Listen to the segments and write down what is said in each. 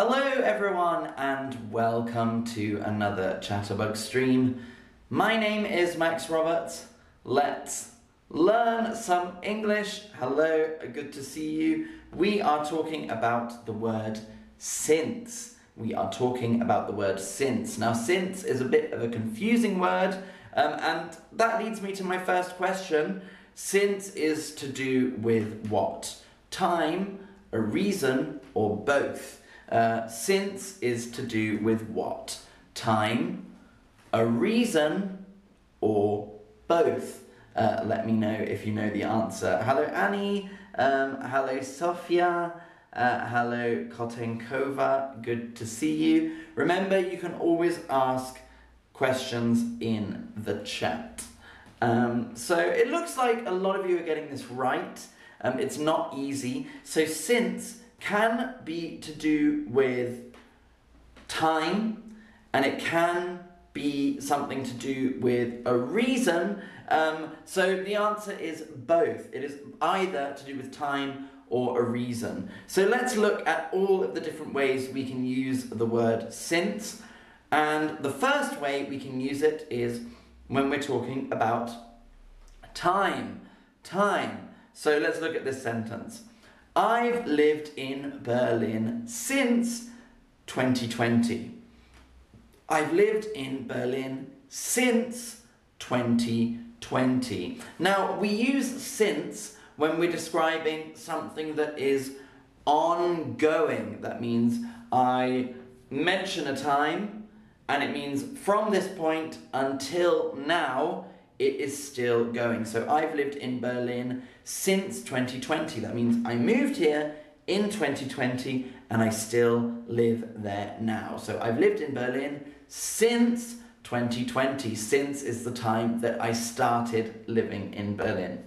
Hello, everyone, and welcome to another Chatterbug stream. My name is Max Roberts. Let's learn some English. Hello, good to see you. We are talking about the word since. We are talking about the word since. Now, since is a bit of a confusing word, um, and that leads me to my first question. Since is to do with what? Time, a reason, or both? Uh, since is to do with what? Time, a reason, or both? Uh, let me know if you know the answer. Hello, Annie. Um, hello, Sofia. Uh, hello, Kotenkova. Good to see you. Remember, you can always ask questions in the chat. Um, so it looks like a lot of you are getting this right. Um, it's not easy. So since can be to do with time and it can be something to do with a reason. Um, so the answer is both. It is either to do with time or a reason. So let's look at all of the different ways we can use the word since. And the first way we can use it is when we're talking about time. Time. So let's look at this sentence. I've lived in Berlin since 2020. I've lived in Berlin since 2020. Now, we use since when we're describing something that is ongoing. That means I mention a time and it means from this point until now it is still going. So I've lived in Berlin since 2020. That means I moved here in 2020 and I still live there now. So I've lived in Berlin since 2020. Since is the time that I started living in Berlin.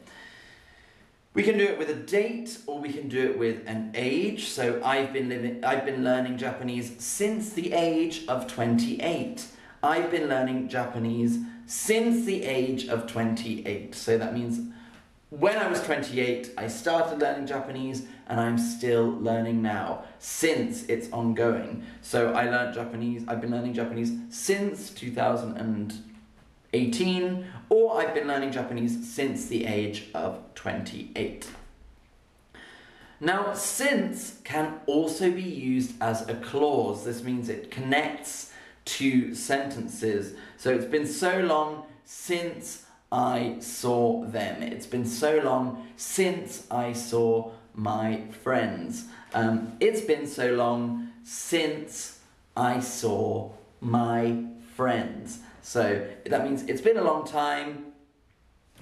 We can do it with a date or we can do it with an age. So I've been living I've been learning Japanese since the age of 28. I've been learning Japanese since the age of 28. So that means when I was 28, I started learning Japanese and I'm still learning now since it's ongoing. So I learned Japanese, I've been learning Japanese since 2018 or I've been learning Japanese since the age of 28. Now, since can also be used as a clause. This means it connects two sentences. So it's been so long since I saw them. It's been so long since I saw my friends. Um, it's been so long since I saw my friends. So that means it's been a long time.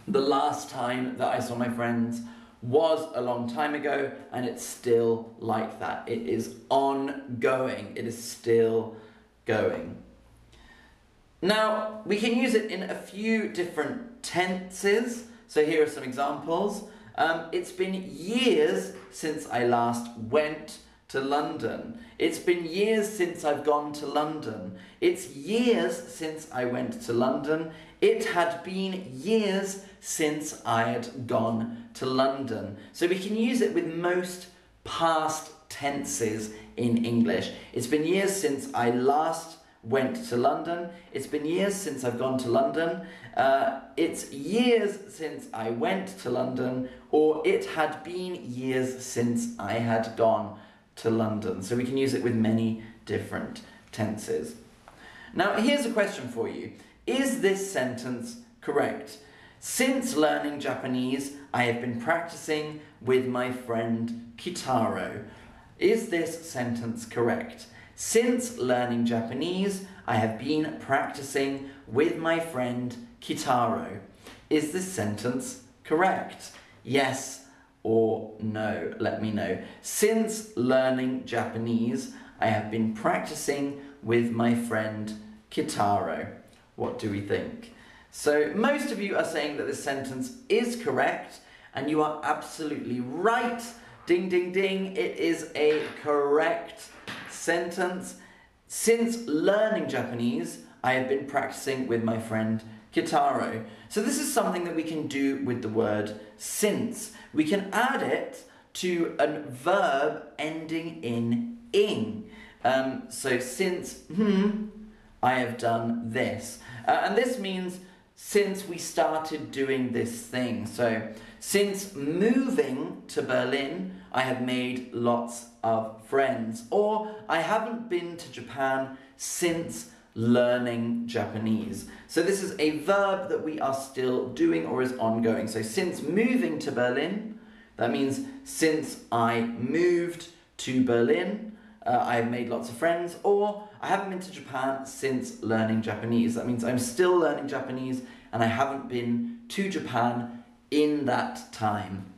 The last time that I saw my friends was a long time ago, and it's still like that. It is ongoing, it is still going. Now, we can use it in a few different tenses. So here are some examples. Um, it's been years since I last went to London. It's been years since I've gone to London. It's years since I went to London. It had been years since I had gone to London. So we can use it with most past tenses in English. It's been years since I last went to London. It's been years since I've gone to London. Uh, it's years since I went to London, or it had been years since I had gone to London. So we can use it with many different tenses. Now, here's a question for you Is this sentence correct? Since learning Japanese, I have been practicing with my friend Kitaro. Is this sentence correct? Since learning Japanese, I have been practicing with my friend Kitaro. Is this sentence correct? Yes or no? Let me know. Since learning Japanese, I have been practicing with my friend Kitaro. What do we think? So, most of you are saying that this sentence is correct, and you are absolutely right. Ding, ding, ding. It is a correct sentence. Since learning Japanese, I have been practicing with my friend Kitaro. So this is something that we can do with the word since. We can add it to a verb ending in ing. Um, so since hmm, I have done this. Uh, and this means since we started doing this thing. So since moving to Berlin, I have made lots of friends. Or I haven't been to Japan since learning Japanese. So this is a verb that we are still doing or is ongoing. So since moving to Berlin, that means since I moved to Berlin, uh, I have made lots of friends, or I haven't been to Japan since learning Japanese. That means I'm still learning Japanese and I haven't been to Japan in that time.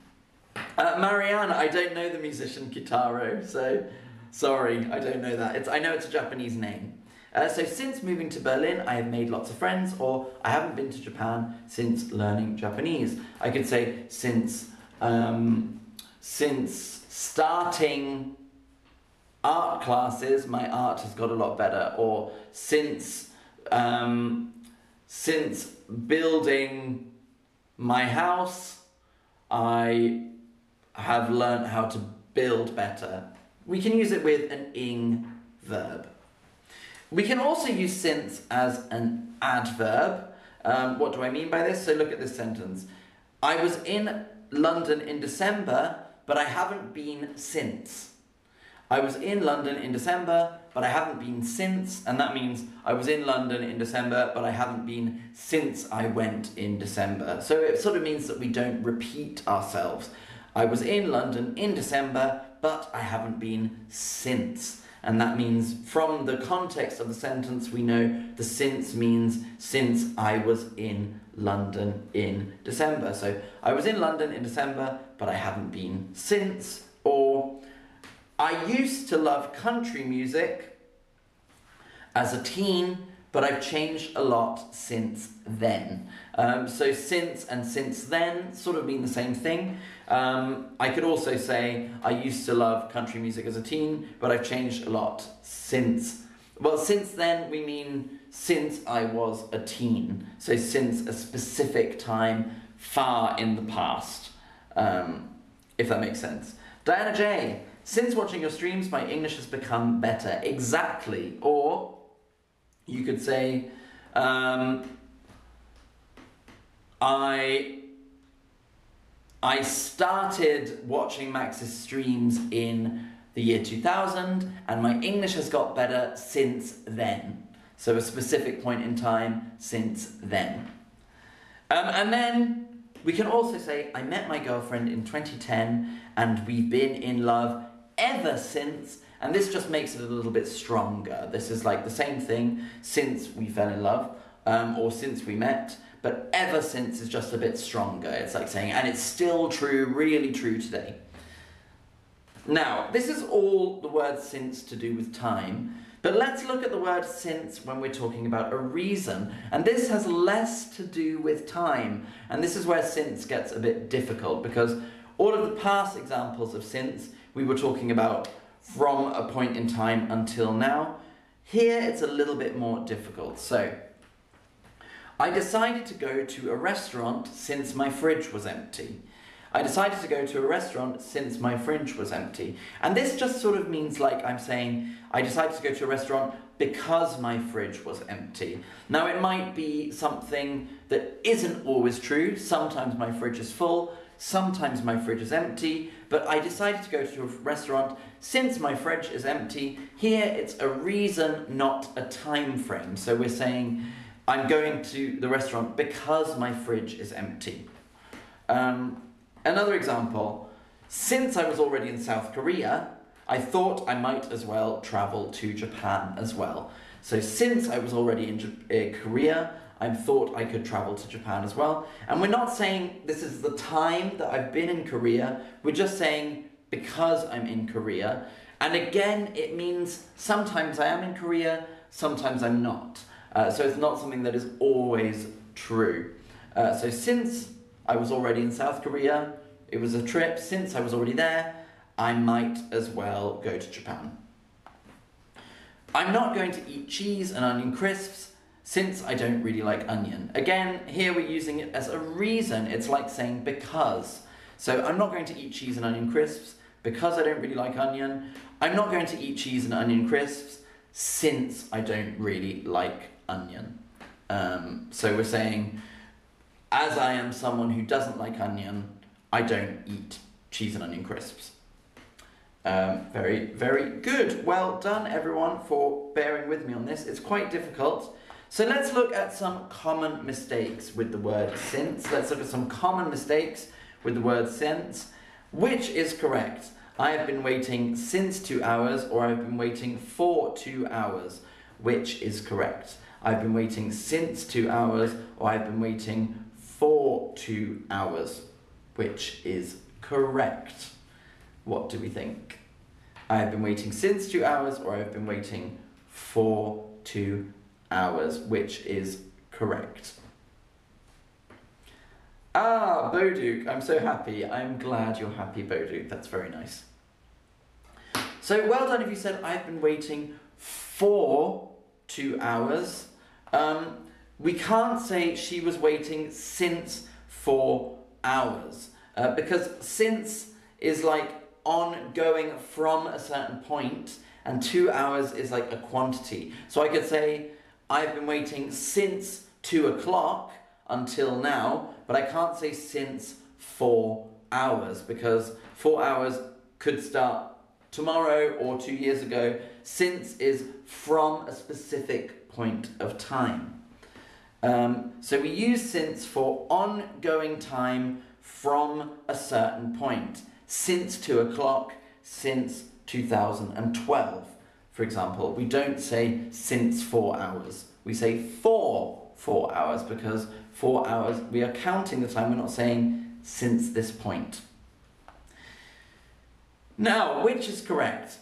Uh, Marianne, I don't know the musician Kitaro, so sorry, I don't know that. It's I know it's a Japanese name. Uh, so since moving to Berlin, I have made lots of friends, or I haven't been to Japan since learning Japanese. I could say since um, since starting art classes, my art has got a lot better, or since um, since building my house, I have learned how to build better. We can use it with an ing verb. We can also use since as an adverb. Um, what do I mean by this? So look at this sentence. I was in London in December, but I haven't been since. I was in London in December, but I haven't been since, and that means I was in London in December, but I haven't been since I went in December. So it sort of means that we don't repeat ourselves. I was in London in December, but I haven't been since. And that means from the context of the sentence, we know the since means since I was in London in December. So I was in London in December, but I haven't been since. Or I used to love country music as a teen, but I've changed a lot since then. Um, so since and since then sort of mean the same thing. Um, I could also say I used to love country music as a teen, but I've changed a lot since. Well, since then we mean since I was a teen. So since a specific time far in the past, um, if that makes sense. Diana J. Since watching your streams, my English has become better. Exactly. Or you could say, um, I I started watching Max's streams in the year 2000, and my English has got better since then. So, a specific point in time since then. Um, and then we can also say, I met my girlfriend in 2010, and we've been in love ever since. And this just makes it a little bit stronger. This is like the same thing since we fell in love, um, or since we met but ever since is just a bit stronger. It's like saying, and it's still true, really true today. Now, this is all the word since to do with time, but let's look at the word since when we're talking about a reason. And this has less to do with time. And this is where since gets a bit difficult because all of the past examples of since we were talking about from a point in time until now. Here it's a little bit more difficult. So, I decided to go to a restaurant since my fridge was empty. I decided to go to a restaurant since my fridge was empty. And this just sort of means like I'm saying, I decided to go to a restaurant because my fridge was empty. Now, it might be something that isn't always true. Sometimes my fridge is full, sometimes my fridge is empty, but I decided to go to a restaurant since my fridge is empty. Here, it's a reason, not a time frame. So we're saying, I'm going to the restaurant because my fridge is empty. Um, another example, since I was already in South Korea, I thought I might as well travel to Japan as well. So since I was already in uh, Korea, I thought I could travel to Japan as well. And we're not saying this is the time that I've been in Korea, we're just saying because I'm in Korea. And again, it means sometimes I am in Korea, sometimes I'm not. Uh, so it's not something that is always true. Uh, so since I was already in South Korea, it was a trip. Since I was already there, I might as well go to Japan. I'm not going to eat cheese and onion crisps since I don't really like onion. Again, here we're using it as a reason. It's like saying because. So I'm not going to eat cheese and onion crisps because I don't really like onion. I'm not going to eat cheese and onion crisps since I don't really like onion. Um, so we're saying, as I am someone who doesn't like onion, I don't eat cheese and onion crisps. Um, very, very good. Well done, everyone, for bearing with me on this. It's quite difficult. So let's look at some common mistakes with the word since. Let's look at some common mistakes with the word since. Which is correct? I have been waiting since two hours, or I've been waiting for two hours. Which is correct? I've been waiting since two hours, or I've been waiting for two hours. Which is correct? What do we think? I have been waiting since two hours, or I've been waiting for two hours, which is correct. Ah, Boduk, I'm so happy. I'm glad you're happy, Boduk. That's very nice. So well done if you said I've been waiting for two hours. Um, we can't say she was waiting since four hours uh, because since is like ongoing from a certain point and two hours is like a quantity. So I could say I've been waiting since two o'clock until now, but I can't say since four hours because four hours could start tomorrow or two years ago. Since is from a specific point of time. Um, so we use since for ongoing time from a certain point. Since two o'clock, since 2012, for example. We don't say since four hours. We say for four hours because four hours, we are counting the time, we're not saying since this point. Now, which is correct?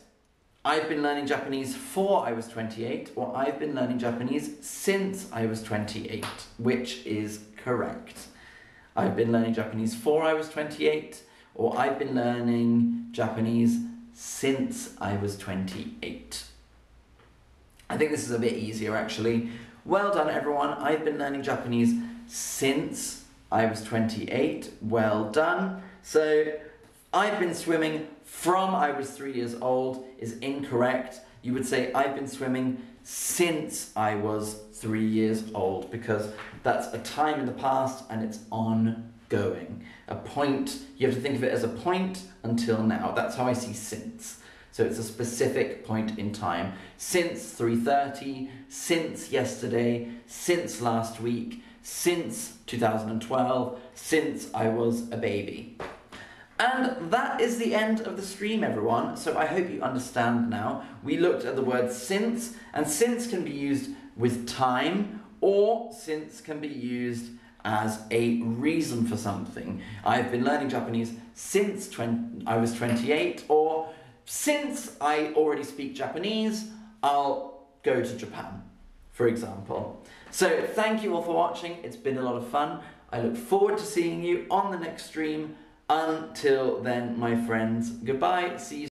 I've been learning Japanese for I was 28, or I've been learning Japanese since I was 28, which is correct. I've been learning Japanese for I was 28, or I've been learning Japanese since I was 28. I think this is a bit easier actually. Well done everyone, I've been learning Japanese since I was 28. Well done. So I've been swimming from I was three years old is incorrect. You would say I've been swimming since I was three years old because that's a time in the past and it's ongoing. A point, you have to think of it as a point until now. That's how I see since. So it's a specific point in time. Since 3.30, since yesterday, since last week, since 2012, since I was a baby. And that is the end of the stream, everyone. So I hope you understand now. We looked at the word since, and since can be used with time, or since can be used as a reason for something. I've been learning Japanese since 20, I was 28, or since I already speak Japanese, I'll go to Japan, for example. So thank you all for watching. It's been a lot of fun. I look forward to seeing you on the next stream. Until then, my friends, goodbye. See you